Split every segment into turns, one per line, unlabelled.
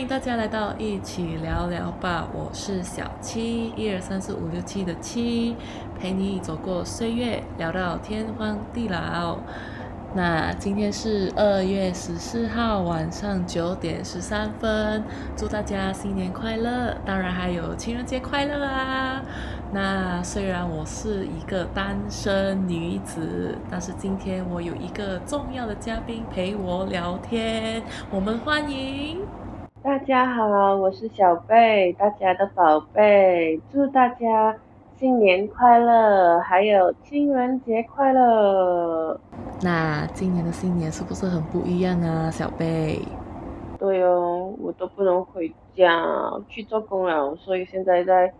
迎大家来到一起聊聊吧，我是小七，一二三四五六七的七，陪你走过岁月，聊到天荒地老。那今天是二月十四号晚上九点十三分，祝大家新年快乐，当然还有情人节快乐啊！那虽然我是一个单身女子，但是今天我有一个重要的嘉宾陪我聊天，我们欢迎。
大家好，我是小贝，大家的宝贝，祝大家新年快乐，还有情人节快乐。
那今年的新年是不是很不一样啊，小贝？
对哦，我都不能回家去做工了，所以现在在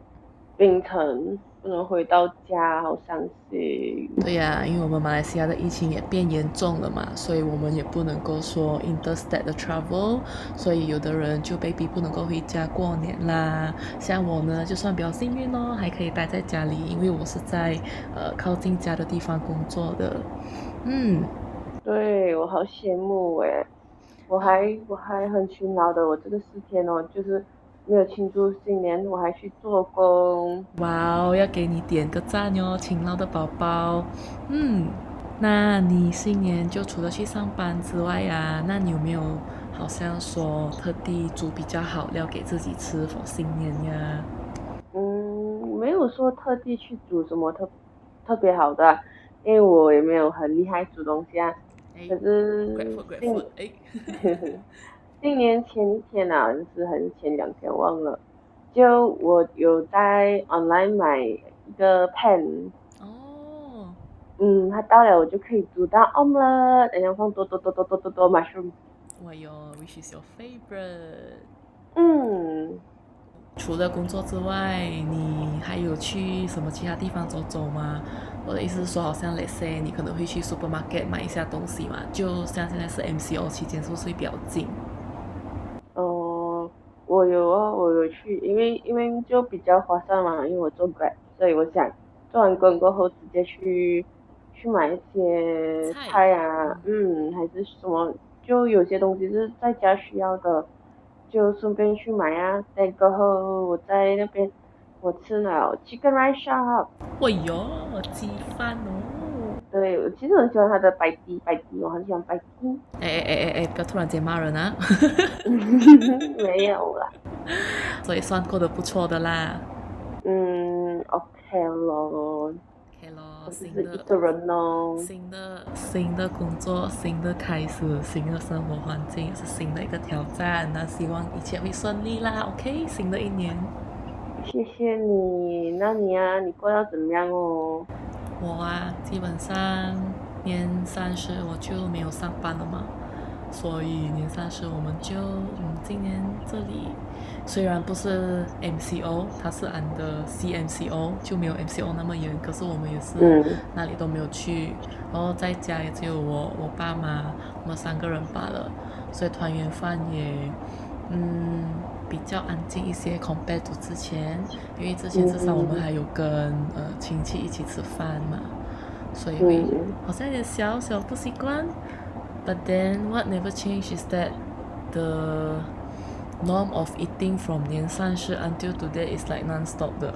冰城，不能回到家，好伤心。
对呀，因为我们马来西亚的疫情也变严重了嘛，所以我们也不能够说 interstate 的 travel，所以有的人就被逼不能够回家过年啦。像我呢，就算比较幸运哦，还可以待在家里，因为我是在呃靠近家的地方工作的。嗯，
对我好羡慕诶，我还我还很勤劳的，我这个四天哦，就是没有庆祝新年，我还去做工。
哇哦，要给你点个赞哟，勤劳的宝宝。嗯，那你新年就除了去上班之外呀，那你有没有好像说特地煮比较好料给自己吃 for 新年呀？
嗯，没有说特地去煮什么特特别好的。因为我也没有很厉害煮东西啊，可是新 新年前一天啊，就是还是前两天忘了，就我有在 online 买一个 pan，哦，嗯，它到了我就可以煮到 omelette，然后放多多多多多多多 mushroom。
哇哟，which is your favorite？
嗯。
除了工作之外，你还有去什么其他地方走走吗？我的意思是说，好像 let's say 你可能会去 supermarket 买一下东西嘛，就像现在是 MCO 期间，是不是会比较近？
哦，我有啊，我有去，因为因为就比较划算嘛，因为我做 Grab，所以我想做完工过后直接去去买一些菜啊，嗯，还是什么，就有些东西是在家需要的。就顺便去买啊，再过后我在那边，我吃了 chicken rice shop。
喂哟，鸡饭哦。
对，我其实很喜欢他的白鸡，白鸡我很喜欢白鸡。
哎哎哎哎哎，不要突然间骂人啊！
没有啦。
所以算过得不错的啦。
嗯，OK 咯。
新的
一个人哦，
新的新的工作，新的开始，新的生活环境，是新的一个挑战。那希望一切会顺利啦，OK？新的一年，
谢谢你。那你啊，你过得怎么样哦？
我啊，基本上年三十我就没有上班了嘛。所以年三十我们就嗯，今年这里虽然不是 MCO，它是按的 CMCO，就没有 MCO 那么严。可是我们也是哪里都没有去，然后在家也只有我我爸妈我们三个人罢了。所以团圆饭也嗯比较安静一些，compared to 之前，因为之前至少我们还有跟呃亲戚一起吃饭嘛，所以会好像有点小小不习惯。But then what never changed is that the norm of eating from 年三十 until today is like non-stop 的。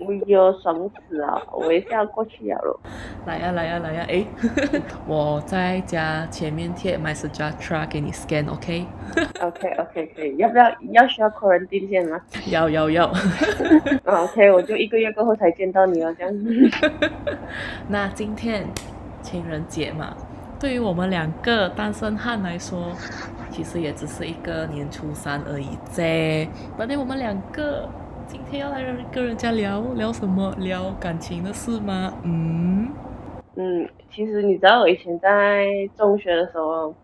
我有爽死啊！我一下过去了。
来呀来呀来呀！哎，我在家前面贴 My Suggestra 给你 scan，OK？OK
OK 可以，要不要要需要 quarantine 先吗？
要 要要。
OK，我就一个月过后才见到你了，这样子。
那今天情人节嘛。对于我们两个单身汉来说，其实也只是一个年初三而已啫。反正我们两个今天要来跟人家聊聊什么？聊感情的事吗？嗯
嗯，其实你知道我以前在中学的时候，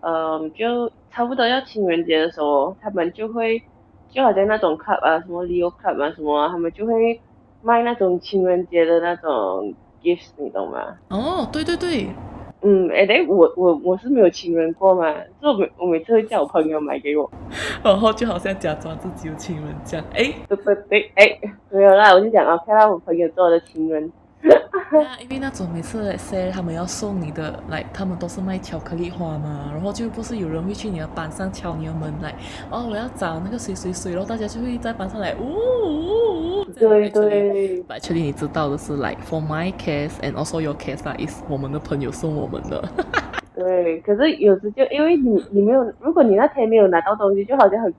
嗯，就差不多要情人节的时候，他们就会就好像那种 club 啊，什么 Leo club 啊，什么，他们就会卖那种情人节的那种 gifts，你懂吗？
哦，对对对。
嗯，哎，对，我我我是没有情人过嘛，就我每我每次会叫我朋友买给我，
然后就好像假装自己有情人这样，哎，
对对对，哎，没有啦，我就讲啊，看到我朋友做的情人，
啊，因为那种每次 say 他们要送你的，来，他们都是卖巧克力花嘛，然后就不是有人会去你的班上敲你的门来，哦，我要找那个谁谁谁，然后大家就会在班上来，呜呜呜。
对对。
确定你知道的是，like for my case and also your case is 我们的朋友送我们的。
对，可是有时就因为你你没有，如果你那天没有拿到东西，就好像很。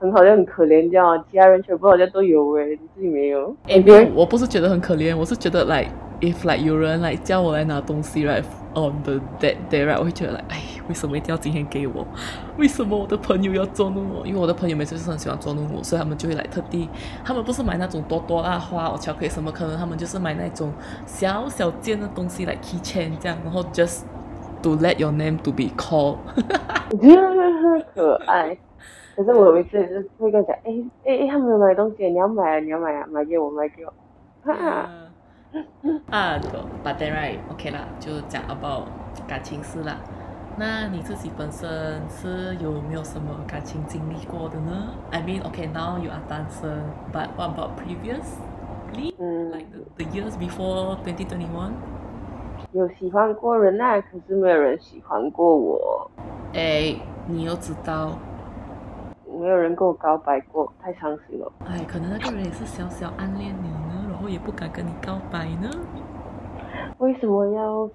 很好像很可怜这样，其他人全部好像都有诶，你自己没有。
哎，没有，我不是觉得很可怜，我是觉得，like if like 有人来叫我来拿东西，right on the that day right，我会觉得，like，哎，为什么一定要今天给我？为什么我的朋友要捉弄我？因为我的朋友每次就是很喜欢捉弄我，所以他们就会来特地，他们不是买那种多多啊花、巧克力什么，可能他们就是买那种小小件的东西来 key chain 这样，然后 just to let your name to be called，
可爱。可是我每次也是会跟他讲，哎哎哎，他们有买东西，你要买啊，你要买啊，买给我，买给我。哈哈。
啊，But then right，OK 啦，就讲 about 感情事啦。那你自己本身是有没有什么感情经历过的呢？I mean, OK, now you are 单身，but what about previously? 嗯，like the years before 2021?
有喜欢过人啊，可是没有人喜欢过我。
哎，你又知道？
没有人跟我告白过，太伤心了。
哎，可能那个人也是小小暗恋你呢，然后也不敢跟你告白呢。
为什么要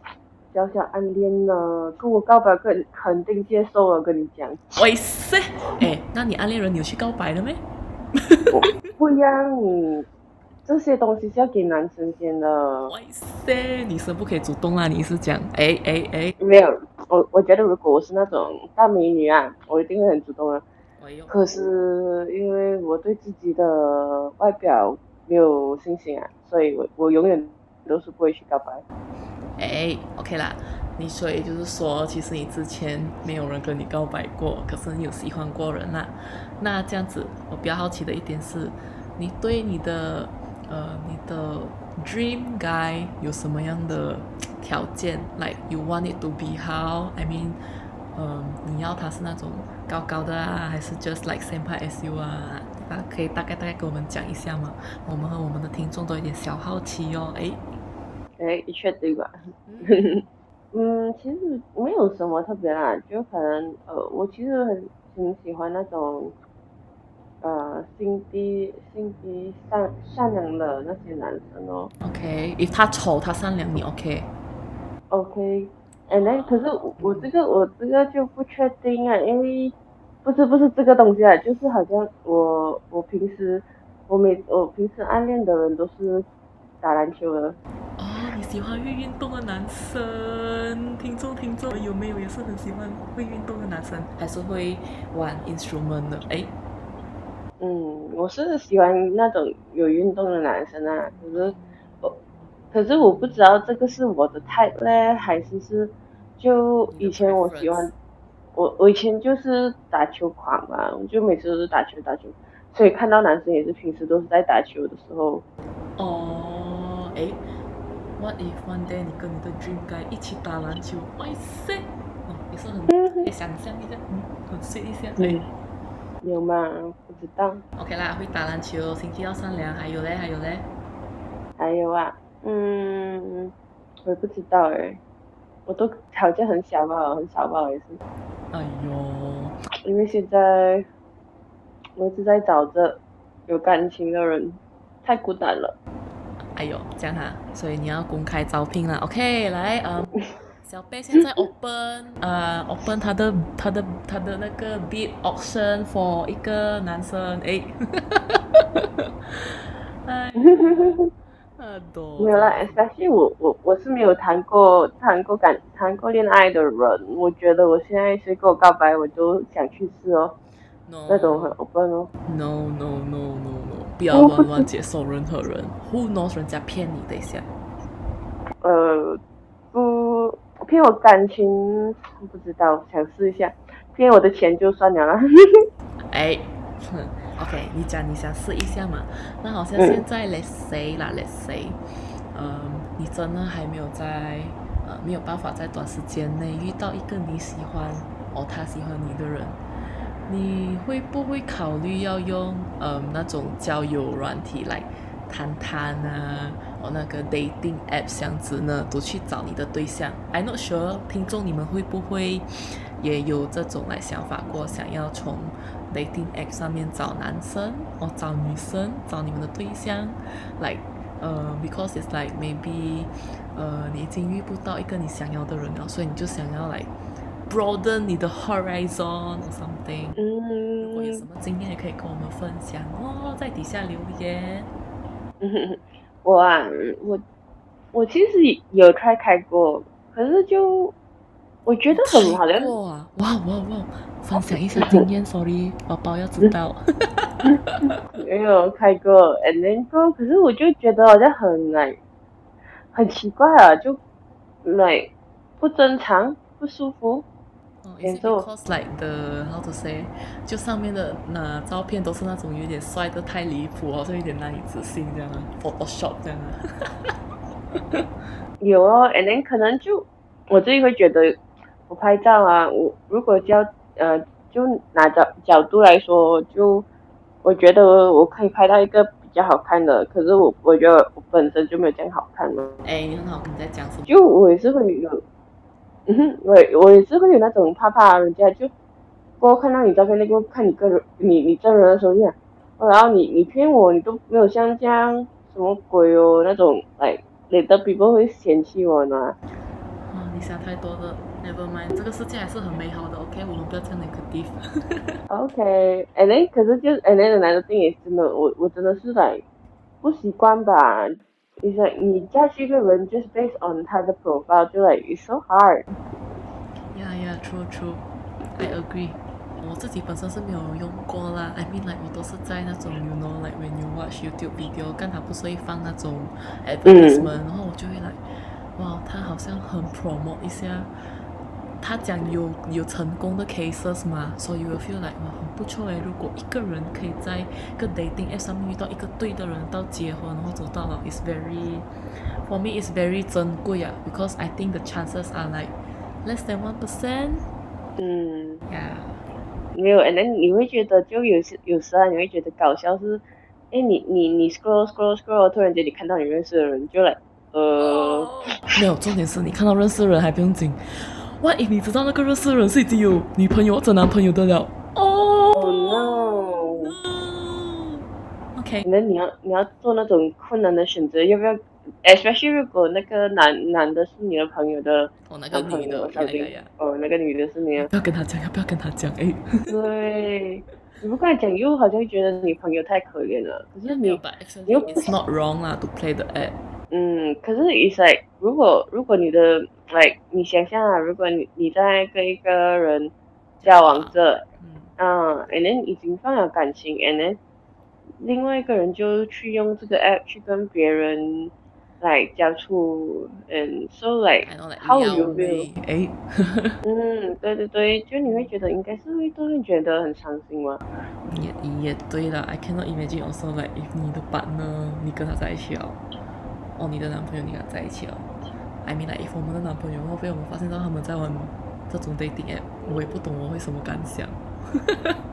小小暗恋呢？跟我告白肯肯定接受了，跟你讲。
喂塞，哎，那你暗恋人有去告白了没？
不一样，这些东西是要给男生先的。
喂塞，女生不可以主动啊？你是讲？哎哎哎，
没有，我我觉得如果我是那种大美女啊，我一定会很主动的。可是因为我对自己的外表没有信心啊，所以我我永远都是不会去告白。
哎，OK 啦，你所以就是说，其实你之前没有人跟你告白过，可是你有喜欢过人啦。那这样子，我比较好奇的一点是，你对你的呃你的 dream guy 有什么样的条件？Like you want it to be how? I mean. 嗯，你要他是那种高高的啊，还是 just like same as you 啊？啊，可以大概大概给我们讲一下吗？我们和我们的听众都有点小好奇哦。哎，
哎，确定吧？嗯，其实没有什么特别啦，就可能呃，我其实很挺喜欢那种呃心地心地善善良的那些男生哦。
OK，if 他丑他善良你 OK？OK。
哎，那可是我这个我这个就不确定啊，因为不是不是这个东西啊，就是好像我我平时我每我平时暗恋的人都是打篮球的。
哦，你喜欢会运动的男生？听众听众有没有也是很喜欢会运动的男生，还是会玩 instrument 的？哎，
嗯，我是喜欢那种有运动的男生啊，可是我。可是我不知道这个是我的 type 呢，还是是就以前我喜欢我我以前就是打球狂嘛，我就每次都是打球打球，所以看到男生也是平时都是在打球的时候。
哦，哎，What if one day 你跟你的 dream guy 一起打篮球？哇塞，哦，也是很可以想象一下，嗯，很 sweet 一下。对，
有吗？不知道。
OK 啦，会打篮球，心地要善良，还有嘞，还有嘞，
还有啊。嗯，我也不知道哎，我都条件很小吧，很小吧，也是。
哎呦，
因为现在我一直在找着有感情的人，太孤单了。
哎呦，这样哈，所以你要公开招聘了，OK？来，嗯，小贝现在 open，呃，open 他的他的他的那个 bid auction for 一个男生，哎，哎。
没有啦，S 系我我我是没有谈过谈过感谈过恋爱的人，我觉得我现在谁跟我告白，我都想去试哦，那种很 open 哦。
No no no no no，不要乱乱接受任何人，Who knows 人家骗你等一下。
呃，不骗我感情不知道，想试一下，骗我的钱就算了。
哎。OK，你讲你想试一下嘛？那好像现在 Let's say 啦，Let's say，嗯，你真的还没有在呃没有办法在短时间内遇到一个你喜欢哦他喜欢你的人，你会不会考虑要用嗯那种交友软体来谈谈啊？哦那个 dating app 这样子呢，都去找你的对象。I'm not sure 听众你们会不会也有这种来想法过，想要从 dating app 上面找男生或找女生，找你们的对象，like 呃，because it's like maybe 呃你已经遇不到一个你想要的人了，所以你就想要来。broaden 你的 horizon or something。嗯，如果有什么经验也可以跟我们分享哦，在底下留言。
我啊，我我其实有开开过，可是就我觉得很好像
哇哇哇哇，分享一下经验，sorry，宝宝要知道。
没有开过，and then 过，可是我就觉得好像很难很奇怪啊，就来不正常，不舒服。
哦，is it because like the how to say，就上面的那照片都是那种有点帅的太离谱，好像有点难以置信这样啊，Photoshop 这样啊。
有哦，and then 可能就我自己会觉得，我拍照啊，我如果叫呃，就拿角角度来说，就我觉得我可以拍到一个比较好看的，可是我我觉得我本身就没有这样好看嘛。
哎，你很好，你在讲什么？
就我也是会有。嗯哼，我我也是会有那种怕怕，人家就过看到你照片，那个看你个人，你你真人的时候，然后你你骗我，你都没有像这样什么鬼哦那种，哎，你的 people 会嫌弃我呢。
啊，你想太多了，Never mind，这个世界还是很美好的，OK，我们不要讲那个地
方。OK，and then 可是就 and then 的男的定也真的，我我真的是来不习惯吧。你说你加去一个人就是 based on 他的 profile，就 like it's so hard。
Yeah, yeah, true, true. I agree. 我自己本身是没有用过啦。I mean, like 我都是在那种，you know, like when you watch YouTube video，刚好不是会放那种 advertisement，然后我就会 like，哇，他好像很 promote 一下。他讲有有成功的 cases 嘛，所以我 feel like 哇很不错诶。如果一个人可以在一个 dating app 上面遇到一个对的人，到结婚然后走到老，is very for me is very 珍贵啊，because I think the chances are like less than one percent。
嗯
，yeah，
没有，and then 你会觉得就有时有时啊，你会觉得搞笑是，哎，你你你 scroll scroll scroll，突然间你看到你认识的人，就来呃，
没有，重点是你看到认识的人还不用紧。万一你知道那个认识的人是已经有女朋友或者男朋友的了？
哦
，no，OK，
那你要你要做那种困难的选择，要不要？especially 如果那个男男的是你的朋友的，
哦，那个女的，
哦，那个女的是你，
不要跟他讲，要不要跟他讲？哎，
对，你不跟他讲，又好像觉得女朋友太可怜了。可是你，
你又 It's not wrong 啦，to play the app。
嗯，可是 it's like 如果如果你的 like 你想象啊，如果你你在跟一个人交往着，嗯，and then 已经放了感情，and then 另外一个人就去用这个 app 去跟别人来交处，嗯，so like how you feel？
哎，
嗯，对对对，就你会觉得应该是会都会觉得很伤心吗？
也也对了，I cannot imagine also like if 你的 partner 你跟他在一起哦。哦，你的男朋友你跟他在一起了？I mean like if 我们的男朋友然后被我们发现到他们在玩这种 dating app，我也不懂我会什么感想。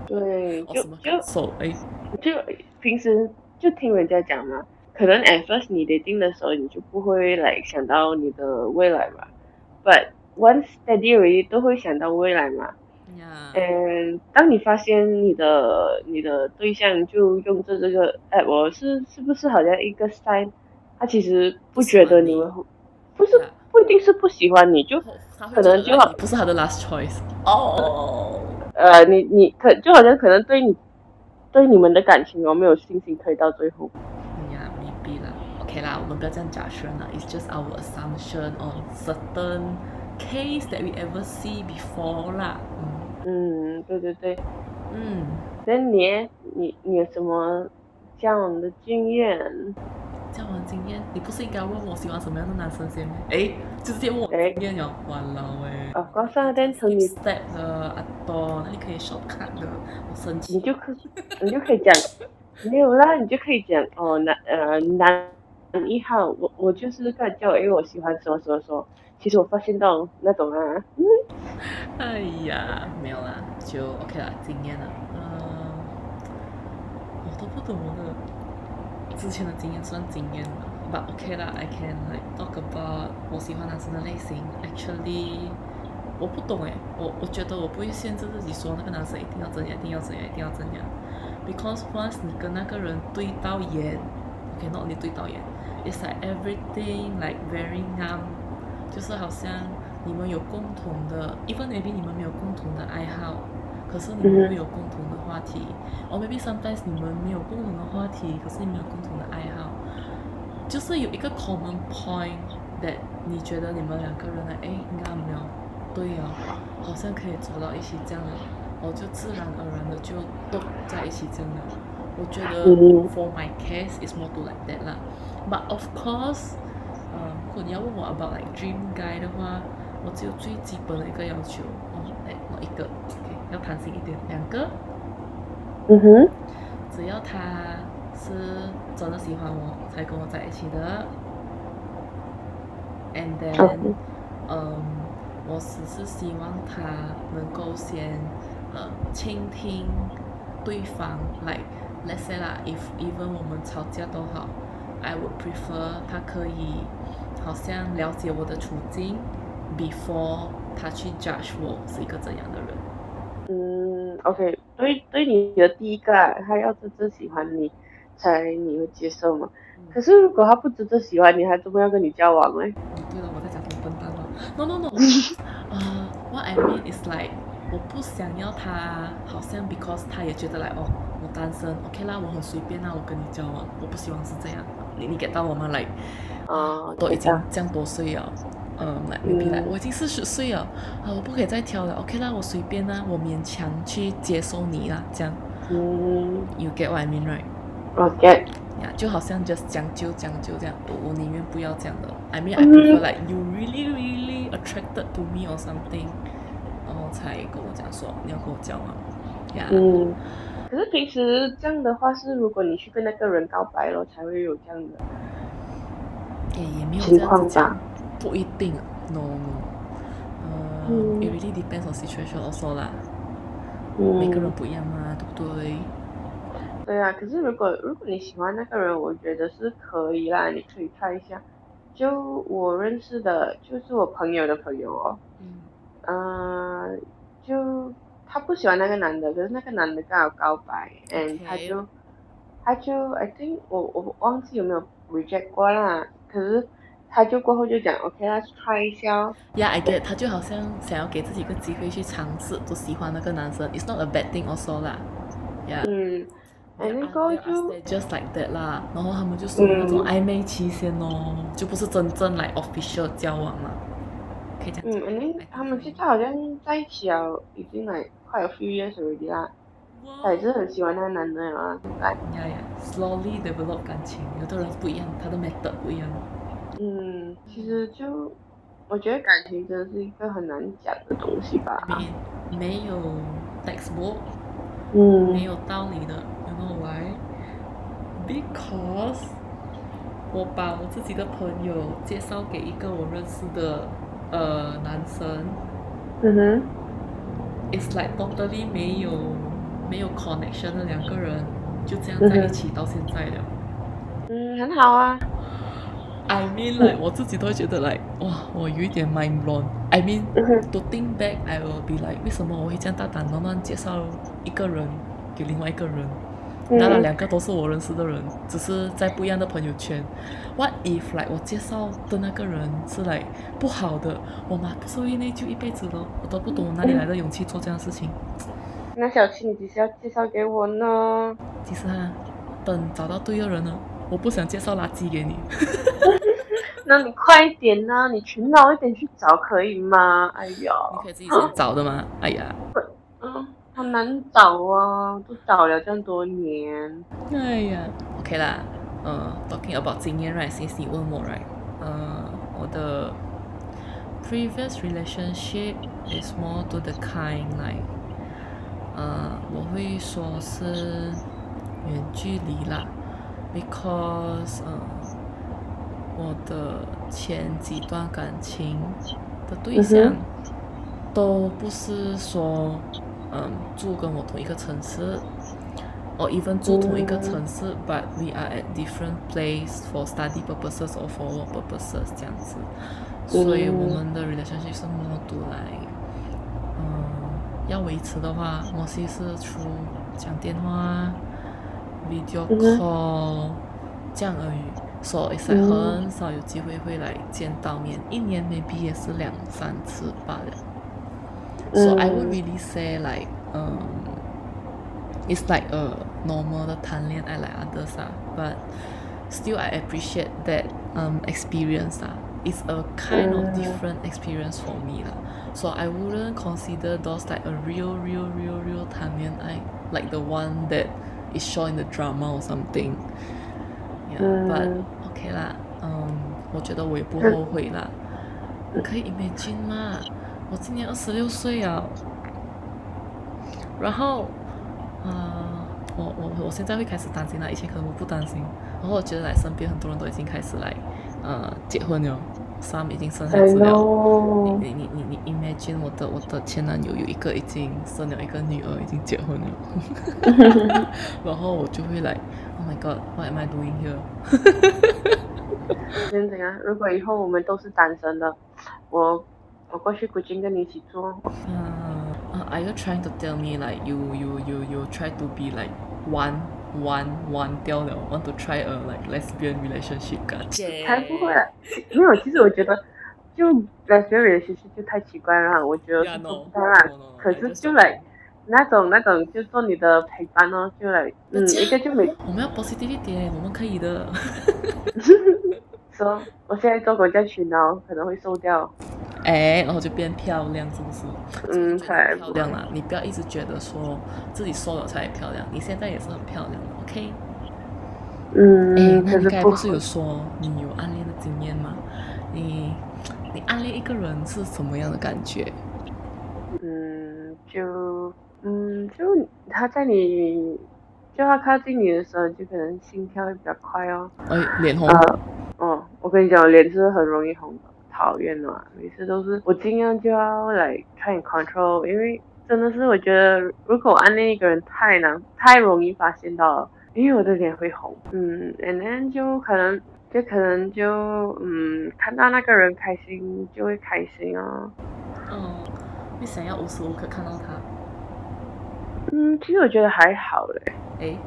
对，就就
手哎，
就平时就听人家讲嘛，可能 at first 你 dating 的时候你就不会来想到你的未来嘛，but once steady already 都会想到未来嘛。嗯，当你发现你的你的对象就用这这个 app，我是是不是好像一个 sign？他其实不觉得你们，不是不一定是不喜欢你，就可能就
不是他的 last choice。哦，
呃，你你可就好像可能对你对你们的感情有没有信心可以到最后？
哎呀，maybe 啦，OK 啦，我们不要这样假设啦，It's just our assumption on certain case that we ever see before 啦。
嗯，嗯，对对对，
嗯，
那你你你有什么这样的经验？
交往经验，你不是应该问我喜欢什么样的男生先吗？哎，就直接问我经验哟，完了哎。
哦，刚上单从你
step 的阿多，那你可以 short 看的，我生气。
你就可，你就可以讲，没有啦，你就可以讲哦，男呃男一号，我我就是刚叫，因为我喜欢什么什么什么，其实我发现到那种啊，嗯，
哎呀，没有啦，就 OK 啦，经验了，都不懂我的。之前的经验算经验吗？But okay 啦，I can like talk about 我喜欢男生的类型。Actually，我不懂诶，我我觉得我不会限制自己说那个男生一定要怎样，一定要怎样，一定要怎样。Because once 你跟那个人对到眼，OK，not 你对到眼，it's like everything like very numb，就是好像你们有共同的，even maybe 你们没有共同的爱好，可是你们会有共同的话题。Or maybe sometimes 你们没有共同的话题，可是你们有共同的爱好。就是有一个 common point that 你觉得你们两个人的，哎，应该没有对哦，好像可以走到一起这样的，我就自然而然的就都在一起这样的。我觉得 for my case is more to like that 啦。But of course，呃，如果你要问我 about like dream guy 的话，我只有最基本的一个要求哦，哎，我一个要贪心一点，两个，
嗯哼，
只要他。是真的喜欢我才跟我在一起的，and then，嗯，我只是希望他能够先呃倾听对方，like let's say 啦，if even 我们吵架都好，I would prefer 他可以好像了解我的处境，before 他去 judge 我是一个怎样的人。
嗯，OK，对对你的第一个，他要真正喜欢你。才你会接受吗？可是如果他不真正喜欢你，还怎么要跟你交往
嘞？对了，我在讲什么笨蛋吗？No No No，呃，What I mean is like，我不想要他，好像 because 他也觉得来哦，我单身，OK 啦，我很随便啊，我跟你交往，我不希望是这样。你你给到我吗？来，
啊，
都已经这样多岁了，嗯，来，maybe 来，我已经四十岁了，啊，我不可以再挑了，OK 啦，我随便啦，我勉强去接受你啦，这样。
嗯
，You get what I mean, right?
OK，
呀，就好像 just 将就将就这样，我宁愿不要这样的。I mean I prefer like you really really attracted to me or something，然后才跟我讲说你要跟我交往。呀，
嗯，可是平时这样的话是如果你去跟那个人告白了才会有这样的。
也也没有这样子讲，不一定，no no，呃，it really depends on situation also 啦，每个人不一样嘛，对不对？
对啊，可是如果如果你喜欢那个人，我觉得是可以啦，你可以看一下。就我认识的，就是我朋友的朋友哦。嗯。嗯，就他不喜欢那个男的，可是那个男的刚好告白，嗯，他就他就 I think 我我忘记有没有 reject 过啦，可是他就过后就讲 OK，let's try 一下。
Yeah，I get，他就好像想要给自己一个机会去尝试，就喜欢那个男生，It's not a bad thing also 啦。Yeah。
嗯。那个就
just like that 啦，然后他们就说那种暧昧期限哦，就不是真正来 official 交往了，可以讲。
嗯，那他们现在好像在一起了，已经来快有 few years already 啦。他也是很喜欢那个男的啊，
来。呀呀，slowly develop 感情，有的人不一样，他的 method 不一样。
嗯，其实就我觉得感情真的是一个很难讲的东西吧。
没没有 textbook，
嗯，
没有道理的。Why? Because 我把我自己的朋友介绍给一个我认识的呃男生，
嗯哼
，It's like totally 没有没有 connection 的两个人就这样在一起到现在了。
嗯，很好啊。
I mean like 我自己都会觉得 like 哇，我有一点 mind blown。I mean to think back, I will be like 为什么我会这样大胆慢慢介绍一个人给另外一个人？当然，两个都是我认识的人，只是在不一样的朋友圈。What if like 我介绍的那个人是来不好的，我妈不是会内疚一辈子咯？我都不懂我哪里来的勇气做这样的事情。
那小七，你几时要介绍给我呢？
其实啊，等找到对的人了，我不想介绍垃圾给你。
那你快一点呐，你勤劳一点去找可以吗？哎呀，
你可以自己先找的吗？哎呀，
嗯。好难找啊，都找了这么多年。
哎呀，OK 啦，呃，talking about 经验 right，先问我 right，呃，我的 previous relationship is more to the kind like，呃，我会说是远距离啦，because 呃，我的前几段感情的对象都不是说。嗯，住跟我同一个城市，or even 住同一个城市，but we are at different place for study purposes or for work purposes 这样子，所以我们的 relationship 是么多来，嗯，要维持的话，我是是出讲电话 ，video call 这样而已。所以是很少有机会会来见到面，一年 maybe 也是两三次罢了。So I would really say like um it's like a normal 的谈恋爱 like others ah, but still I appreciate that um experience ah. It's a kind of different experience for me lah. So I wouldn't consider those like a real, real, real, real 谈恋爱 like the one that is shown in the drama or something. Ya. But OK 啦，嗯，我觉得我也不后悔啦。你可以 imagine 吗？我今年二十六岁啊，然后，啊，我我我现在会开始担心了，以前可能我不担心。然后我觉得来身边很多人都已经开始来，呃，结婚了，some 已经生孩子了。你你你你你 imagine 我的我的前男友有一个已经生了一个女儿，已经结婚了。然后我就会来。Oh my god, what am I doing here?
先怎样？如果以后我们都是单身的，我我过去古今跟你一起做。
Uh, are you trying to tell me like you you you you try to be like one one one 掉了，want to try a like lesbian relationship？
才不会，没有。其实我觉得，就 lesbian relationship 就太奇怪了，我觉得是不当然。可是就来。那种那种就做你的陪伴哦，就来，嗯，一个就没。
我们要 positive 一点，我们可以的。
说，我现在做国家群哦，可能会瘦掉。
哎，然后就变漂亮，是不是？
嗯，才
漂亮啦！你不要一直觉得说自己瘦了才漂亮，你现在也是很漂亮的，OK？
嗯。
哎，那你刚才不是有说你有暗恋的经验吗？你你暗恋一个人是什么样的感觉？
嗯，就。嗯，就他在你，就他靠近你的时候，就可能心跳会比较快哦。
哎，脸红。
哦，我跟你讲，脸是很容易红的，讨厌的，每次都是我尽量就要来 try control，因为真的是我觉得，如果暗恋一个人太难，太容易发现到了，因为我的脸会红。嗯，and then 就可能，就可能就嗯，看到那个人开心就会开心
啊。嗯，你想要无时无刻看到他。
嗯，其实我觉得还好嘞。
哎，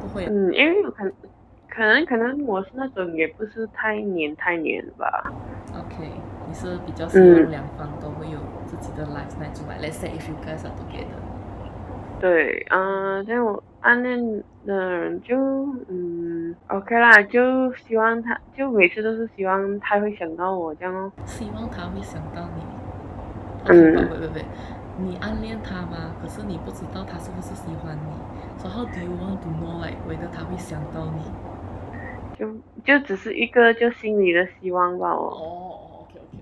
不会。
嗯，因为可能可能可能我是那种也不是太黏太黏吧。
OK，你是比较喜欢两方都会有自己的 life 那种嘛？Let's say if you guys are together。
对，嗯，但我暗恋的人就嗯 OK 啦，就希望他就每次都是希望他会想到我这样哦。
希望他会想到你。嗯。不不不。你暗恋他吗？可是你不知道他是不是喜欢你。So how do you want to know like whether 他会想到你？
就就只是一个就心里的希望吧。
哦哦，OK OK OK。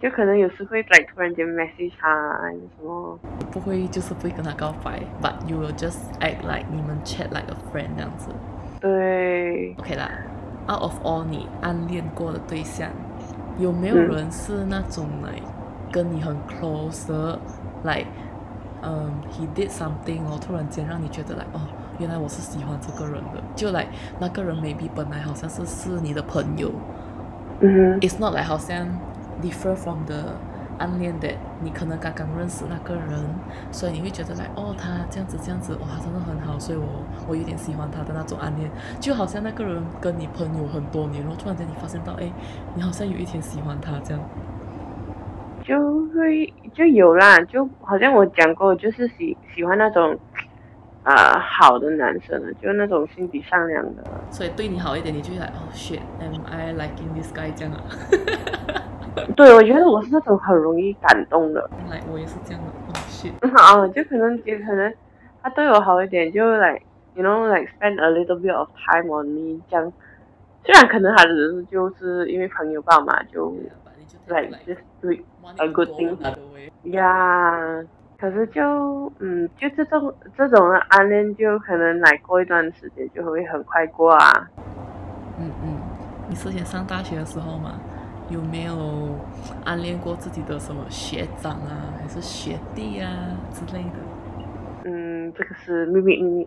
就可能有时会来突然间 message 他啊什么。
不会，就是不会跟他告白，but you will just act like 你们 chat like a friend 这样子。
对。
OK 啦，out of all 你暗恋过的对象，有没有人是那种来跟你很 close 的？like，嗯，he did something 哦，突然间让你觉得来哦，原来我是喜欢这个人的，就来那个人 maybe 本来好像是是你的朋友，
嗯
，it's not like 好像 differ from the 暗恋的，你可能刚刚认识那个人，所以你会觉得来哦，他这样子这样子哇，真的很好，所以我我有点喜欢他的那种暗恋，就好像那个人跟你朋友很多年，然后突然间你发现到哎，你好像有一天喜欢他这样。
就会就有啦，就好像我讲过，就是喜喜欢那种啊好的男生的，就那种心地善良的。
所以对你好一点，你就来哦，shit，am I liking this guy 这样啊？
对，我觉得我是那种很容易感动的。
来，我也是这样的，哦，shit。
啊，就可能也可能他对我好一点，就 like you know like spend a little bit of time on me 这样。虽然可能他只是就是因为朋友吧嘛，就。Like just do a good thing. 可是就嗯，就这种这种的暗恋，就可能来过一段时间就会很快过啊。
嗯嗯，你之前上大学的时候嘛，有没有暗恋过自己的什么学长啊，还是学弟啊之类的？
嗯，嗯，这个是秘密秘密。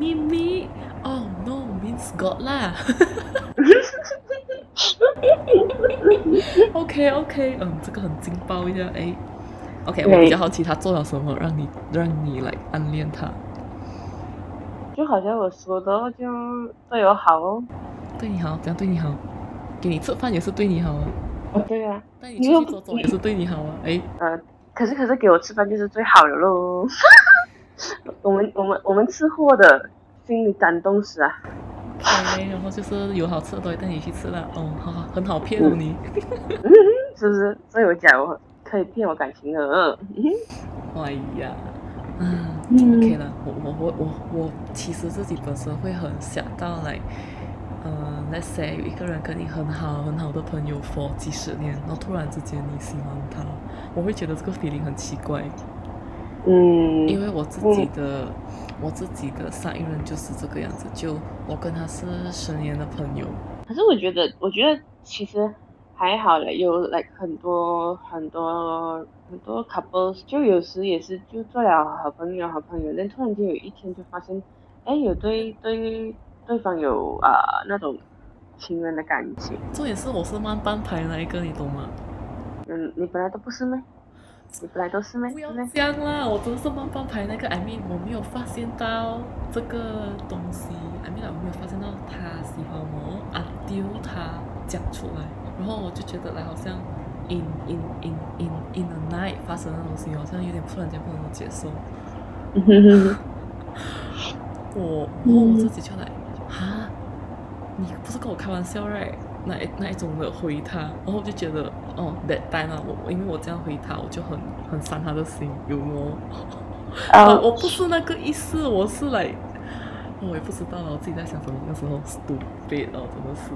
秘密？Oh no, means God 啦。OK OK，嗯，这个很劲爆一下，哎。OK，我比较好奇他做了什么让你让你来暗恋他。
就好像我说的，就对我好哦。
对你好，怎样对你好，给你吃饭也是对你好啊。
哦，对啊。
带你出去走走也是对你好啊。哎。
呃，可是可是给我吃饭就是最好的喽。我们我们我们吃货的心里感动死啊。
OK，然后就是有好吃的都会带你去吃了。哦，好好，很好骗哦你。
是不是？所以我讲我可以骗我感情的。
哎呀，嗯，OK 了。我我我我我其实自己本身会很想到来，嗯，Let's say 有一个人跟你很好很好的朋友，for 几十年，然后突然之间你喜欢他，我会觉得这个 feeling 很奇怪。
嗯，
因为我自己的我自己的上一任就是这个样子，就我跟他是十年的朋友。
可是我觉得，我觉得其实还好了，有 like 很多很多很多 couples，就有时也是就做了好朋友好朋友，但突然间有一天就发现，哎，有对对对方有啊那种情人的感情。
这也是我是慢半拍那一个，你懂吗？
嗯，你本来都不是吗？你本来都是吗？
不要这样啦！我都是慢半拍那个，I mean，我没有发现到这个东西，I mean，我没有发现到他喜欢我，啊丢他讲出来，然后我就觉得来好像 in in in in in the night 发生的东西，好像有点突然间不能够接受。我我自己就来，哈，你不是跟我开玩笑 right？那那一种的回他，然后我就觉得哦，that time 啊，我因为我这样回他，我就很很伤他的心，有吗？啊，我不是那个意思，我是来，我也不知道我自己在想什么，那时候 stupid 哦，真的是。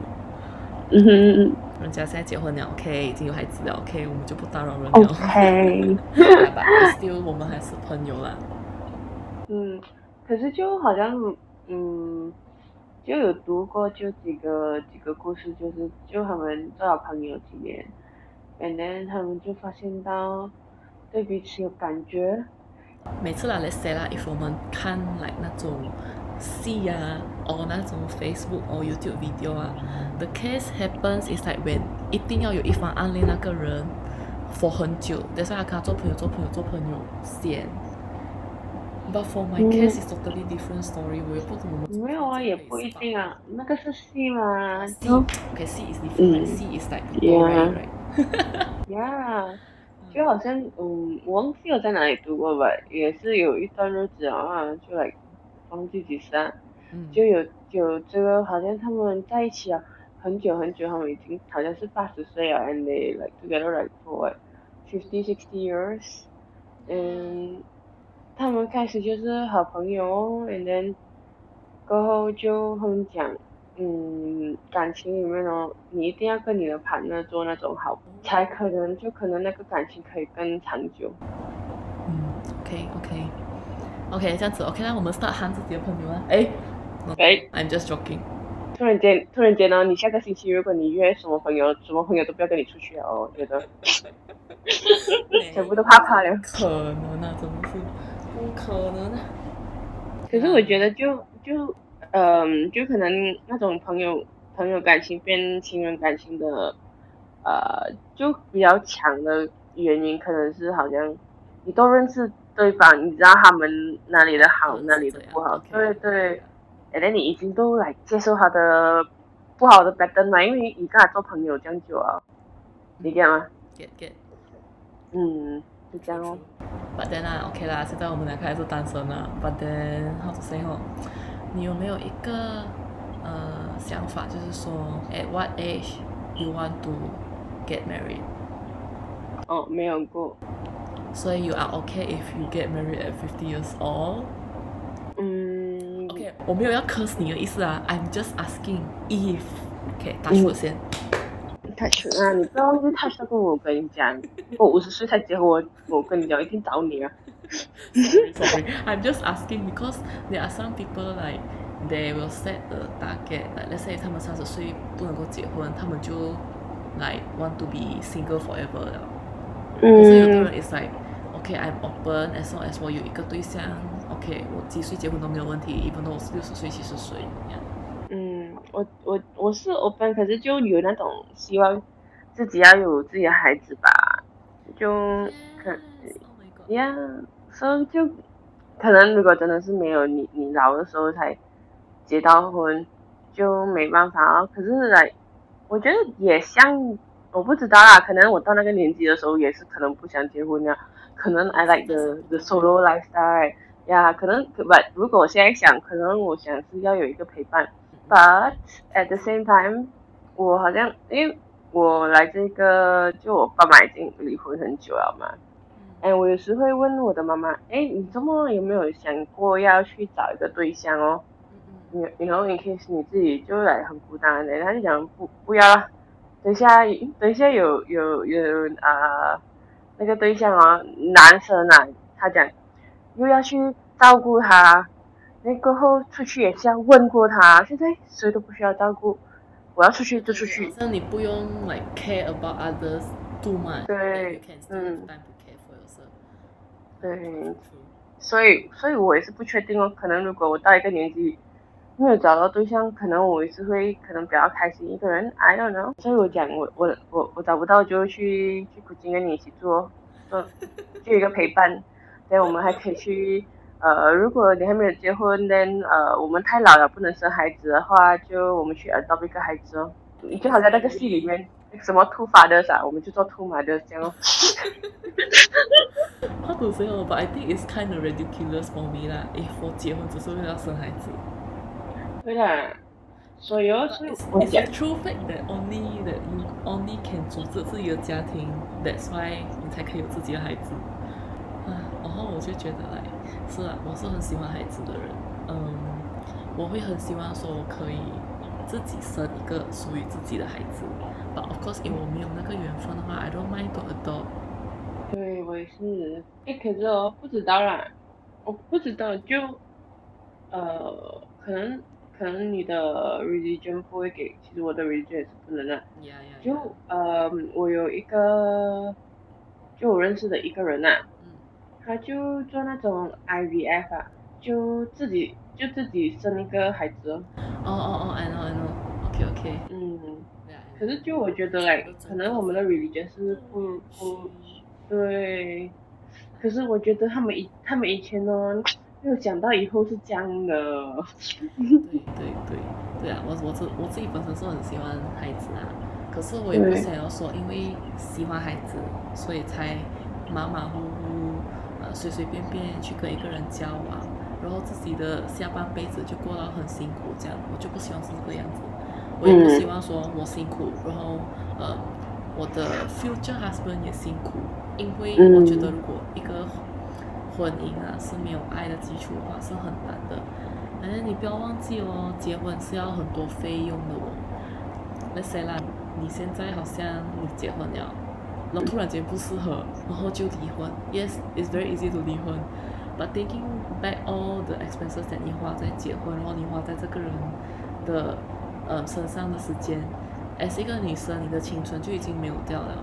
嗯哼，
人家现在结婚了，OK，已经有孩子了，OK，我们就不打扰人了
，OK。
Still，我们还是朋友啦。
嗯，可是就好像，嗯。就有读过就几个几个故事，就是就他们做了朋友几年，and then 他们就发现到对彼此有感觉。
每次啦，let's say 啦，if 我们看 like 那种戏啊，或那种 Facebook 或 YouTube video 啊，the case happens is like when 一定要有一方暗恋那个人 for 很久，但是他跟他做朋友做朋友做朋友先。But for my case, it's totally different story. 我也不怎么
没有啊，也不一定啊，那个是戏嘛。
Okay, 戏 is different. 戏 is like yeah,
yeah. 就好像嗯，我忘记我在哪里读过吧，也是有一段日子啊，就来忘记几时啊，就有有这个好像他们在一起啊，很久很久，他们已经好像是八十岁啊，and they like together like for fifty sixty years，嗯。他们开始就是好朋友，and then 过后就他们讲，嗯，感情里面呢，你一定要跟你的 partner 呢做那种好，才可能就可能那个感情可以更长久。
嗯，OK OK OK 这样子 OK 那我们 start 喊自己的朋友啊，哎，
哎
，I'm just joking。
突然间，突然间呢，你下个星期如果你约什么朋友，什么朋友都不要跟你出去哦，我觉得，全部都怕怕了。
可能啊，真的是。不可能啊！
可是我觉得就就嗯，就可能那种朋友朋友感情变情人感情的，呃，就比较强的原因，可能是好像你都认识对方，你知道他们哪里的好，哪里的不好，对对，而且你已经都来接受他的不好的 bad 嘛，因为你跟他做朋友这样久啊，你讲吗
？get get，
嗯。就这样哦。
But then 啊，OK 啦，现在我们两个还是单身啊。But then how to say 哦，你有没有一个呃想法，就是说，at what age you want to get married？
哦，没有过。
所以 you are okay if you get married at fifty years old？
嗯。
OK，我没有要 curse 你的意思啊，I'm just asking if。OK，打出先。
touch 啊！你不要忘记 touch 那个，我跟你讲，我五十岁才结婚，我我跟你讲，一定找你啊。
Sorry, I'm just asking because there are some people like they will set a target. Like let's say 他们三十岁不能够结婚，他们就 like want to be single forever 了。可是有的人 is like okay, I'm open as long as 我有一个对象 OK，我几岁结婚都没有问题，一般都我是六十岁、七十岁
这样。嗯，我我我是 open，可是就有那种希望自己要有自己的孩子吧，就可呀， 所以就可能如果真的是没有你，你老的时候才结到婚，就没办法啊。可是来，我觉得也像。我不知道啦，可能我到那个年纪的时候也是可能不想结婚呀。可能 I like the the solo lifestyle 呀，可能可不，如果我现在想，可能我想是要有一个陪伴。But at the same time，我好像因为我来这个，就我爸妈已经离婚很久了嘛。哎，我有时会问我的妈妈，哎，你这么有没有想过要去找一个对象哦？你你然后你可以你自己就来很孤单的，他就讲不不要了。等一下，等一下有有有啊，那个对象哦，男生啊，他讲又要去照顾他，那过后出去也是要问过他。现在谁都不需要照顾，我要出去就出去。
那你不用 like care about others too much。
对，嗯。对，所以所以我也是不确定哦，可能如果我到一个年纪。没有找到对象，可能我也是会可能比较开心一个人，I don't know。所以我讲我我我我找不到就去去古今跟你一起做，嗯，就一个陪伴。等我们还可以去，呃，如果你还没有结婚，then 呃我们太老了不能生孩子的话，就我们去 adopt 一个孩子哦。就好像那个戏里面什么秃发的啥，我们就做秃马的这样哦。
How to say? But I think it's kind of ridiculous for me lah. If 我结婚只是为了生孩子。
对啦，所以哦，所以我
讲。It's a true fact that only that you only can 组织自己的家庭，That's why 你才可以有自己的孩子。啊，然后我就觉得来，是啊，我是很喜欢孩子的人。嗯，我会很希望说我可以自己生一个属于自己的孩子。But of course，因为我没有那个缘分的话，I don't mind to adopt。
对，我也是。哎，可是哦，不知道啦，我不知道，就呃，可能。可能你的 religion 不会给，其实我的 religion 也是不能的。就呃，我有一个，就我认识的一个人呐，他就做那种 IVF 啊，就自己就自己生一个孩子
哦。哦哦哦，I know I know，OK OK。
嗯。可是就我觉得嘞，可能我们的 religion 是不不，对。可是我觉得他们以他们以前呢。没有想到以后是这样的。
对对对对啊！我我自我自己本身是很喜欢孩子啊，可是我也不想要说因为喜欢孩子，所以才马马虎虎呃随随便便去跟一个人交往，然后自己的下半辈子就过到很辛苦这样，我就不希望是这个样子。我也不希望说我辛苦，然后呃我的 future husband 也辛苦，因为我觉得如果一个婚姻啊是没有爱的基础的话是很难的，反正你不要忘记哦，结婚是要很多费用的哦。那谁啦？你现在好像你结婚了，然后突然间不适合，然后就离婚。Yes, it's very easy to 离婚，but thinking back all the expenses that 你花在结婚，然后你花在这个人的呃身上的时间，as 一个女生，你的青春就已经没有掉了。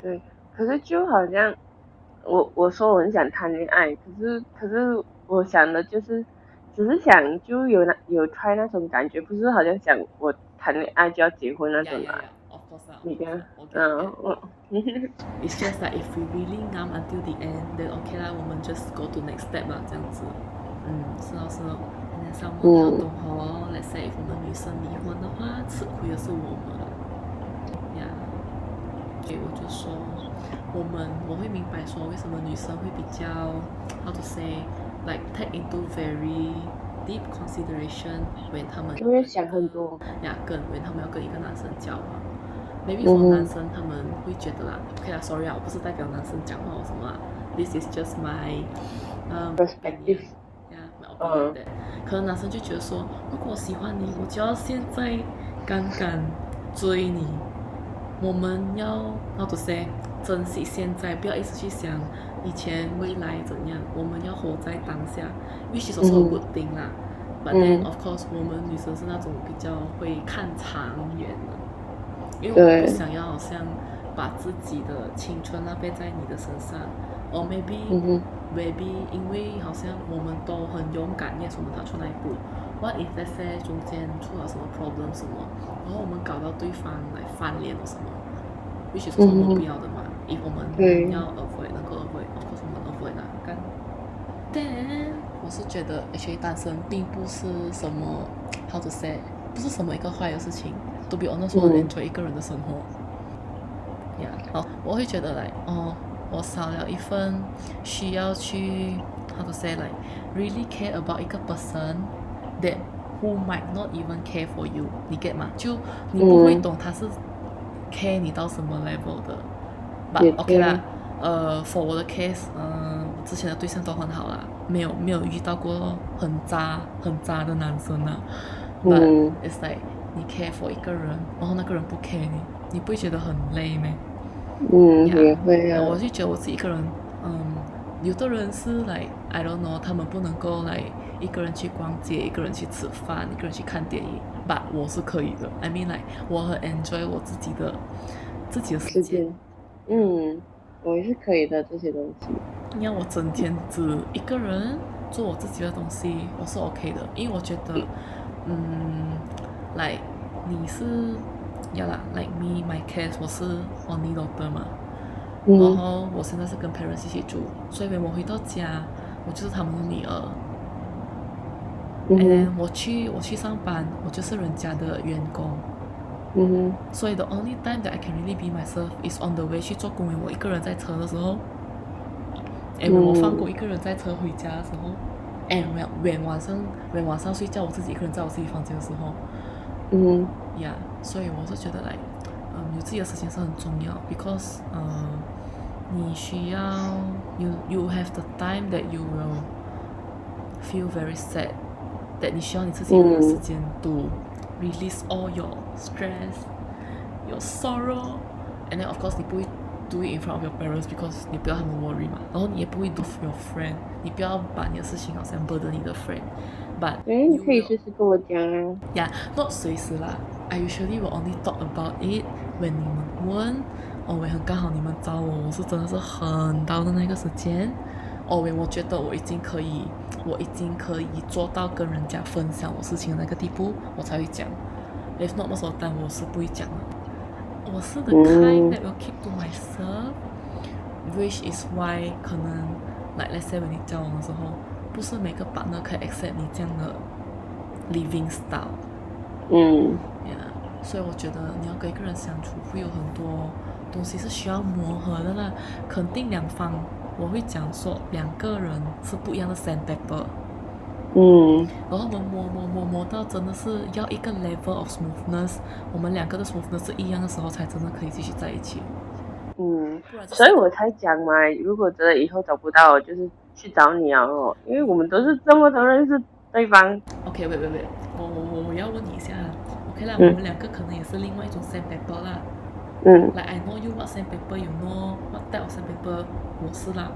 对，可是就好像。我我说我很想谈恋爱，可是可是我想的就是，只是想就有那有 try 那种感觉，不是好像想我谈恋爱就要结婚那种嘛。你看，嗯，我。
It's just like if we really numb until the end, then okay 啦，我们 just go to next step 嘛，这样子。嗯，是哦是哦。那上面要懂好哦，Let's say 我们女生离婚的话，吃亏的是我们。呀，所以我就说。我们我会明白说为什么女生会比较，how to say like take into very deep consideration when 他们
就会想很多
呀，跟 when 他们要跟一个男生交往，maybe for 男生他们会觉得啦，OK 啦，sorry 啊，我不是代表男生讲话或什么啊，this is just my
um
opinion that，可能男生就觉得说，如果我喜欢你，我就要现在刚刚追你，我们要 how to say。珍惜现在，不要一直去想以前未来怎样。我们要活在当下，预期说是稳定啦。But then of course，我们女生是那种比较会看长远的，因为我不想要好像把自己的青春浪费在你的身上，or maybe maybe 因为好像我们都很勇敢，也是我们踏出那一步。What if let's say 中间出了什么 problem 什么，然后我们搞到对方来翻脸了什么，which is 我们不要的嘛。if 我们要 avoid 能够 avoid，of course 我们 avoid 那干。Then 我是觉得 actually 单身并不是什么 how to say 不是什么一个坏的事情。To be honest，我 enjoy 一个人的生活。呀，好，我会觉得来，哦，我少了一份需要去，how to say like really care about 一个 person that who might not even care for you，你 get 吗？就你不会懂他是 care 你到什么 level 的。But OK 啦，呃，for 我的 case，嗯，之前的对象都很好啦，没有没有遇到过很渣很渣的男生啊。But it's like 你 care for 一个人，然后那个人不 care 你。你不会觉得很累吗？
嗯，也会啊。
我就觉得我自己一个人，嗯，有的人是来，I don't know，他们不能够来一个人去逛街，一个人去吃饭，一个人去看电影，But 我是可以的。I mean like 我很 enjoy 我自己的自己的时间。
嗯，我也是可以的这些东西。
你要我整天只一个人做我自己的东西，我是 OK 的，因为我觉得，嗯，来你是。要啦，like me my case，我是 only daughter 嘛，然后我现在是跟 parents 一起住，所以我回到家，我就是他们的女儿。嗯。我去我去上班，我就是人家的员工。
嗯。
所以 the only time that I can really be myself is on the way 去做工，我一个人在车的时候。哎，我放过一个人在车回家的时候。哎，晚晚晚上晚晚上睡觉，我自己一个人在我自己房间的时候。
嗯。
呀，所以我是觉得来，嗯，有自己的事情是很重要，because，嗯，你需要，you you have the time that you will feel very sad，that 你需要你自己的时间 to release all your stress，your sorrow，and then of course 你不会 do it in front of your parents because 你不要他们 worry 嘛，然后你也不会 do for your friend，你不要把你的事情好像 burden 你的 friend。 But
哎，你可以随时跟我讲啊。
Yeah，not 随时啦。I usually will only talk about it when 你们问，哦，我很刚好你们找我，我是真的是很到的那个时间，哦，喂，我觉得我已经可以，我已经可以做到跟人家分享我事情的那个地步，我才会讲。If not，那时候但我是不会讲的。我是 the kind that will keep to myself，which is why 可能，like let's say when 你交往的时候。不是每个 partner 可以 accept 你这样的 living style。
嗯。
Yeah，所以我觉得你要跟一个人相处，会有很多东西是需要磨合的啦。肯定两方，我会讲说两个人是不一样的 sandpaper。
嗯。
然后我们磨磨磨磨到真的是要一个 level of smoothness，我们两个的 smoothness 是一样的时候，才真的可以继续在一起。
嗯。所以我才讲嘛，如果真的以后找不到，就是。去找你啊！哦，因为我们都是这么多认识对方。
OK，喂喂喂，我我我我要问你一下，OK 啦，我们两个可能也是另外一种 sandpaper 啦。
嗯。
Like I know you what sandpaper，you know what type of sandpaper，我是啦。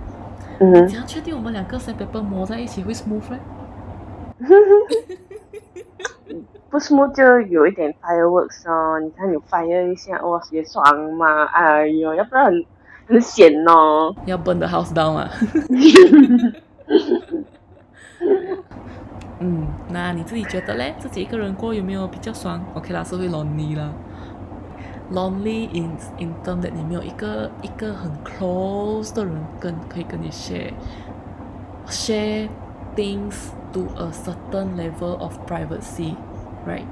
嗯。
怎样确定我们两个 sandpaper 磨在一起会 smooth 呢？
不 smooth 就有一点 fireworks 哦，你看你 fire 一下，哇，也爽嘛！哎呦，要不然很。很险哦，
要 burn the house down 啊！嗯，那你自己觉得嘞？自己一个人过有没有比较爽？OK 啦，是会 lonely 啦。lonely in in term that 你没有一个一个很 close 的人跟可以跟你 share share things to a certain level of privacy，right？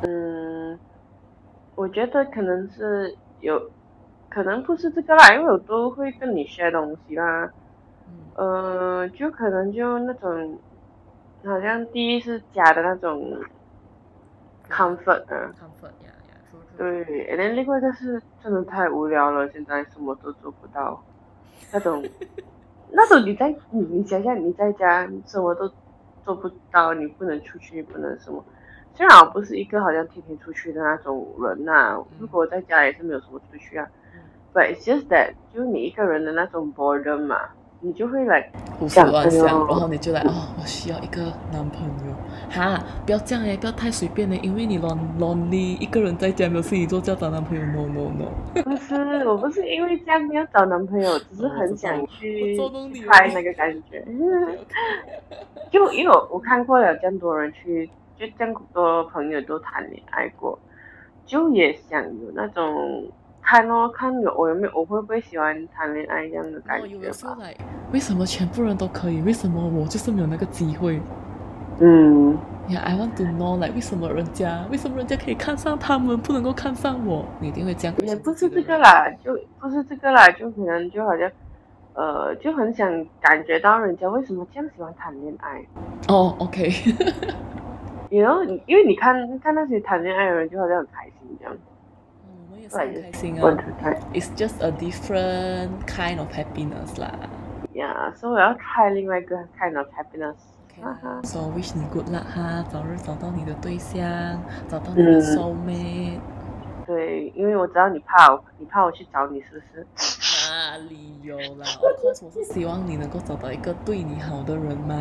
嗯，我觉得可能是有。可能不是这个啦，因为我都会跟你 share 东西啦，呃，就可能就那种，好像第一是假的那种，comfort 啊
，comfort 呀呀，
对，然后另外一个是真的太无聊了，现在什么都做不到，那种，那种你在你你想想你在家什么都做不到，你不能出去，不能什么，虽然我不是一个好像天天出去的那种人呐，如果在家也是没有什么出去啊。But it's just that 就你一个人的那种 boredom 嘛，你就会来
胡思乱想，然后你就来哦，我需要一个男朋友，哈，不要这样哎，不要太随便的，因为你 lon lonely 一个人在家没有事情做就要找男朋友，no no
no。不是，我不是因为这样要找男朋友，只是很想去拍那个感觉。就因为我我看过了这么多人去，就这么多朋友都谈恋爱过，就也想有那种。看哦，看有我有没有，我会不会喜欢谈恋爱这样的感觉吧？
为什么全部人都可以？为什么我就是没有那个机会？
嗯
，Yeah，I want to know like 为什么人家为什么人家可以看上他们，不能够看上我？你一定会这样。
也不是这个啦，就不是这个啦，就可能就好像，呃，就很想感觉到人家为什么这样喜欢谈恋爱。
哦，OK。
然后，因为你看看那些谈恋爱的人，就好像很开心这样。
很开心啊！It's just a different kind of happiness 啦。
Yeah，so 我要 try 另外一个 kind of happiness。
So wish 你 good luck 哈，早日找到你的对象，找到你的 soul mate。
对，因为我知道你怕我，你怕我去找你，是不是？
哪里有啦？Of course，我是希望你能够找到一个对你好的人嘛。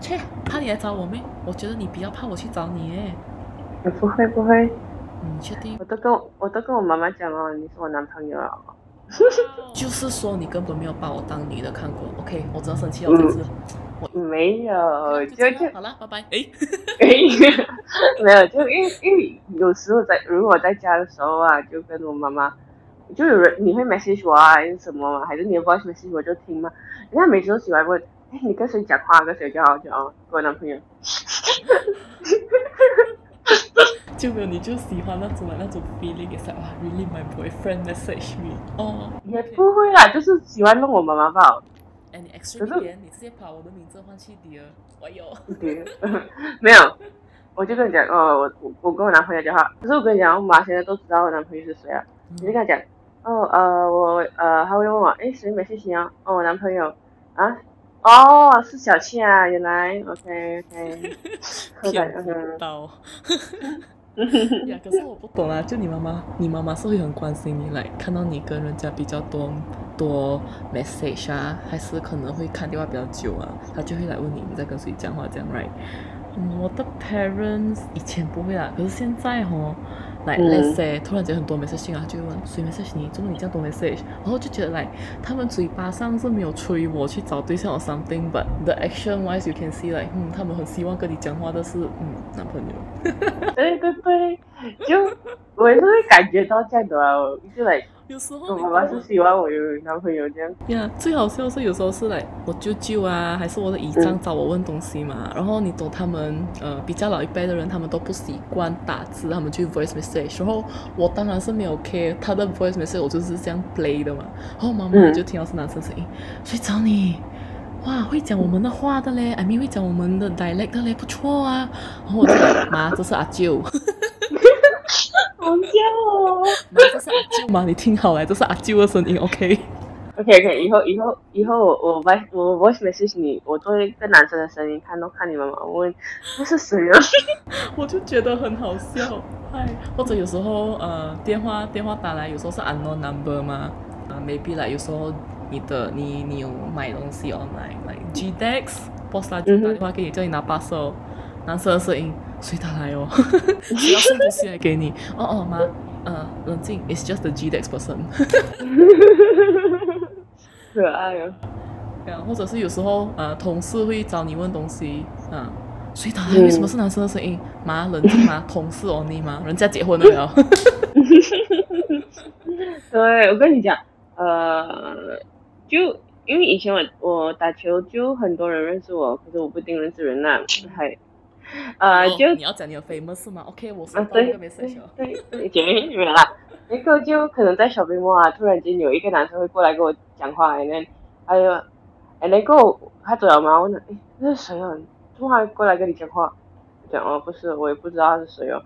切，怕你来找我咩？我觉得你比较怕我去找你
诶。不会不会。
你确定？
我都跟我我都跟我妈妈讲了，你是我男朋友啊。
就是说你根本没有把我当女的看过。OK，我真的生气了，这次。
没有，就就
好了，拜拜。哎，
没有，就因为因为有时候在如果在家的时候啊，就跟我妈妈，就有人你会 message 我啊，还是什么，还是你 voice message 我就听嘛。人家每次都喜欢问，哎，你跟谁讲话？跟谁讲话？就哦，跟我男朋友。
就没有，你就喜欢那种那种 feeling，也是哇，really my boyfriend message me，哦，
也不会啦，就是喜欢弄我妈妈抱。
哎，你 extra 一点，你直接把我的名字换去迪儿，我有。
迪儿，没有，我就跟你讲，哦，我我我跟我男朋友讲话，可是我跟你讲，我妈现在都知道我男朋友是谁啊，你就跟他讲，哦呃我呃他会问我，哎谁没事情啊？哦我男朋友啊，哦是小倩啊，原来，OK OK，
骗到。呀，可是我不懂啊，就你妈妈，你妈妈是会很关心你来看到你跟人家比较多多 message 啊，还是可能会看电话比较久啊，她就会来问你你在跟谁讲话这样，right？我的 parents 以前不会啦，可是现在哦。来，let's say，突然间很多 message 啊，就问谁 message 你，怎么你这样多 message？然后就觉得来，他们嘴巴上是没有催我去找对象 or something，but the action wise you can see like，嗯，他们很希望跟你讲话的是，嗯，男朋
友。对对对，就我也是会感觉到这样的啊，就来。
有时候
我妈妈是希望我有男朋友这样。
呀，最好笑是有时候是来我舅舅啊，还是我的姨丈找我问东西嘛。然后你懂他们呃比较老一辈的人，他们都不习惯打字，他们去 voice message。然后我当然是没有 care 他的 voice message，我就是这样 play 的嘛。然后妈妈就听到是男生声音，谁找你？哇，会讲我们的话的嘞，I mean 会讲我们的 dialect 的嘞，不错啊。然后我就妈，这是阿舅。
好叫哦！
妈，这是阿舅吗？你听好了，这是阿舅的声音，OK。
OK，OK，以后以后以后我我我我没事情，你我做一个男生的声音，看都看你们嘛。我问这是谁啊？
我就觉得很好笑，嗨，或者有时候呃电话电话打来，有时候是 unknown number 嘛，啊，maybe 来有时候你的你你有买东西 online，like GDex，boss 就打电话给你，叫你拿把手，男生的声音。谁打来哦？谁要送东西来给你？哦哦妈，呃，冷静，It's just a GDX person，。
可爱哦。
对啊，或者是有时候呃，同事会找你问东西，啊，所以他？为什么是男生的声音？妈，冷静吗？同事哦，你吗？人家结婚了。
对，我跟你讲，呃，就因为以前我我打球就很多人认识我，可是我不一定认识人呐，还。呃，就
你要讲你的 famous 吗？OK，我说对对
对，姐妹啦，那个就可能在小屏幕啊，突然间有一个男生会过来跟我讲话，然后哎呀，哎那个他走了吗？我问，哎，那是谁啊？怎么还过来跟你讲话？讲哦，不是，我也不知道他是谁哦。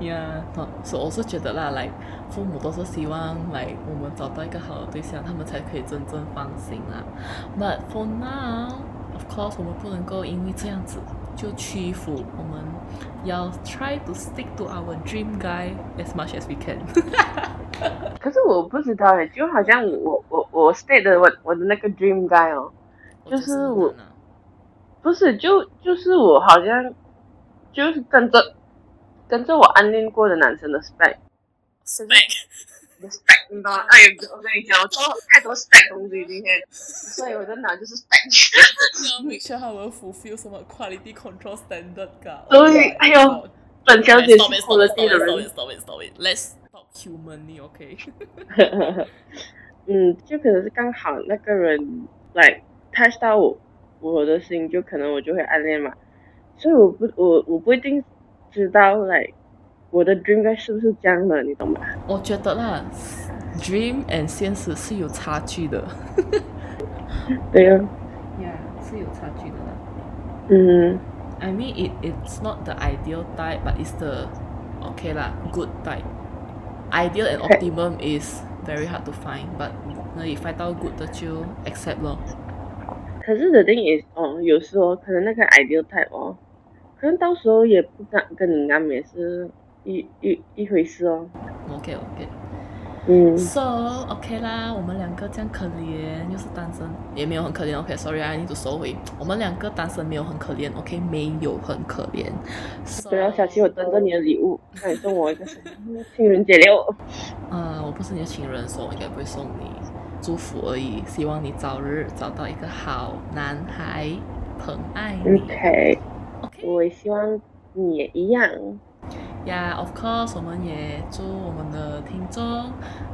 呀，是我是觉得啦，来父母都是希望来我们找到一个好的对象，他们才可以真正放心啦。But for now。Cos 我们不能够因为这样子就屈服，我们要 try to stick to our dream guy as much as we can。
可是我不知道哎，就好像我我我 stay 的我我的那个 dream guy 哦，就是我，不是就就是我好像就是跟着跟着我暗恋过的男生的 spec，spec。你知道吗？哎，我跟你讲，我做太多 spec 东西今天，所以我的脑就是 spec。
要 make sure 他们 fulfill 什么 quality control standard 噶？
对，哎呦，本小姐是
好的第一人。Stop it, stop it, stop it. Let's talk humanly, OK？
嗯，就可能是刚好那个人来 touch 到我我的心，就可能我就会暗恋嘛。所以我不我我不一定知道来。我的 dream 该是不是这样的，你懂吗？
我觉得啦，dream and 现实是有差距的。
对呀。
Yeah，是有差距的啦。
嗯。
I mean it it's not the ideal type, but it's the okay 啦，good type. Ideal and optimum is very hard to find, but 那你 find 到 good 的就 accept 咯。
可是 the thing is，哦，有时候可能那个 ideal type 哦，可能到时候也不敢跟你安也是。一一一回事哦。
OK OK。
嗯。
So OK 啦，我们两个这样可怜，又是单身，也没有很可怜。OK，Sorry，I need to 收回。我们两个单身没有很可怜。OK，没有很可怜。
不要，小气，我等着你的礼物，那你送我一个？情人节礼物。
呃，我不是你的情人，所以我应该不会送你祝福而已。希望你早日找到一个好男孩，疼爱你。
OK。OK。我也希望你也一样。
Yeah, of course，我们也祝我们的听众，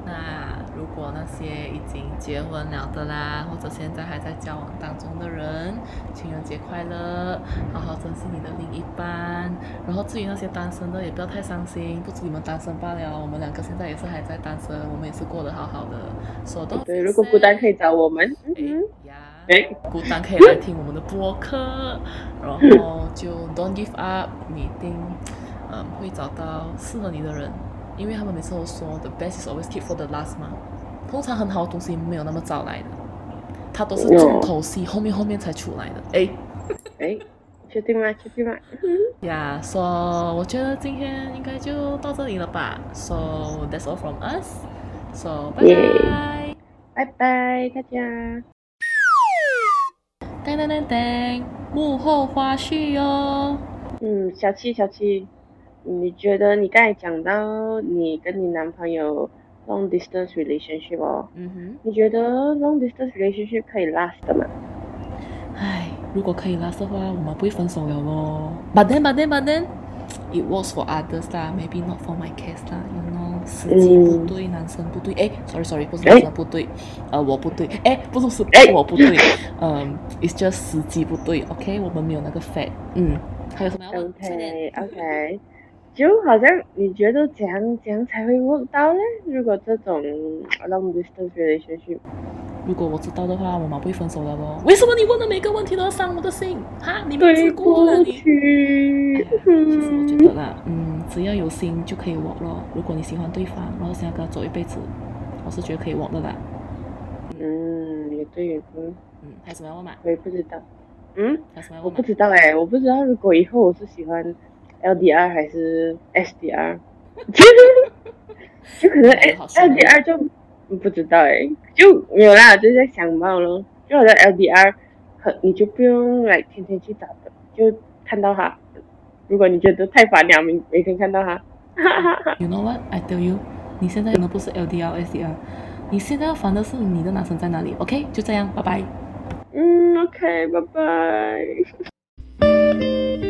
那如果那些已经结婚了的啦，或者现在还在交往当中的人，情人节快乐，好好珍惜你的另一半。然后至于那些单身的，也不要太伤心，不止你们单身罢了，我们两个现在也是还在单身，我们也是过得好好的。说到
对，如果孤单可以找我们。
嗯。呀。哎，孤单可以来听我们的播客，然后就 Don't give up，你一定。嗯，会找到适合你的人，因为他们每次都说 the best is always keep for the last 嘛。通常很好的东西没有那么早来的，它都是重头戏后面后面才出来的。哎，
哎，确定吗？确定吗？
呀，说我觉得今天应该就到这里了吧。So that's all from us. So 拜拜，
拜拜大家。
噔噔噔噔，幕后花絮哟。
嗯，小七，小七。你觉得你刚才讲到你跟你男朋友 long distance relationship 哦，
嗯哼，
你觉得 long distance relationship 可以 last 的吗？
唉，如果可以 last 的话，我们不会分手了咯。But then, but then, but then, it works for others 啦，maybe not for my case 啦，you know，时机不对，男生不对，哎，sorry sorry，不是男生不对，呃，我不对，哎，不是是我不对，嗯，it's just 时机不对，OK，我们没有那个 fact，嗯，还有什么要问
？OK OK。就好像你觉得怎样怎样才会问到呢？如果这种 long distance relationship，
如果我知道的话，我们不会分手了咯。为什么你问的每个问题都要伤我的心？哈，你没试过了你。其实我觉得啦，嗯，只要有心就可以 work 咯。如果你喜欢对方，然后想要跟他走一辈子，我是觉得可以 work 的啦。
嗯，也对，也
对。嗯，还有什么要问吗？
我也不知道。嗯？我不知道哎，我不知道如果以后我是喜欢。LDR 还是 SDR，就可能 LDR 就不知道哎，就没有啦，就在想到咯。就好像 LDR，很你就不用来天天去找的，就看到他。如果你觉得太烦了，每每天看到他。
You know what I tell you？你现在可能不是 LDR SDR，你现在要烦的是你的男生在哪里？OK，就这样，拜拜。
嗯，OK，拜拜。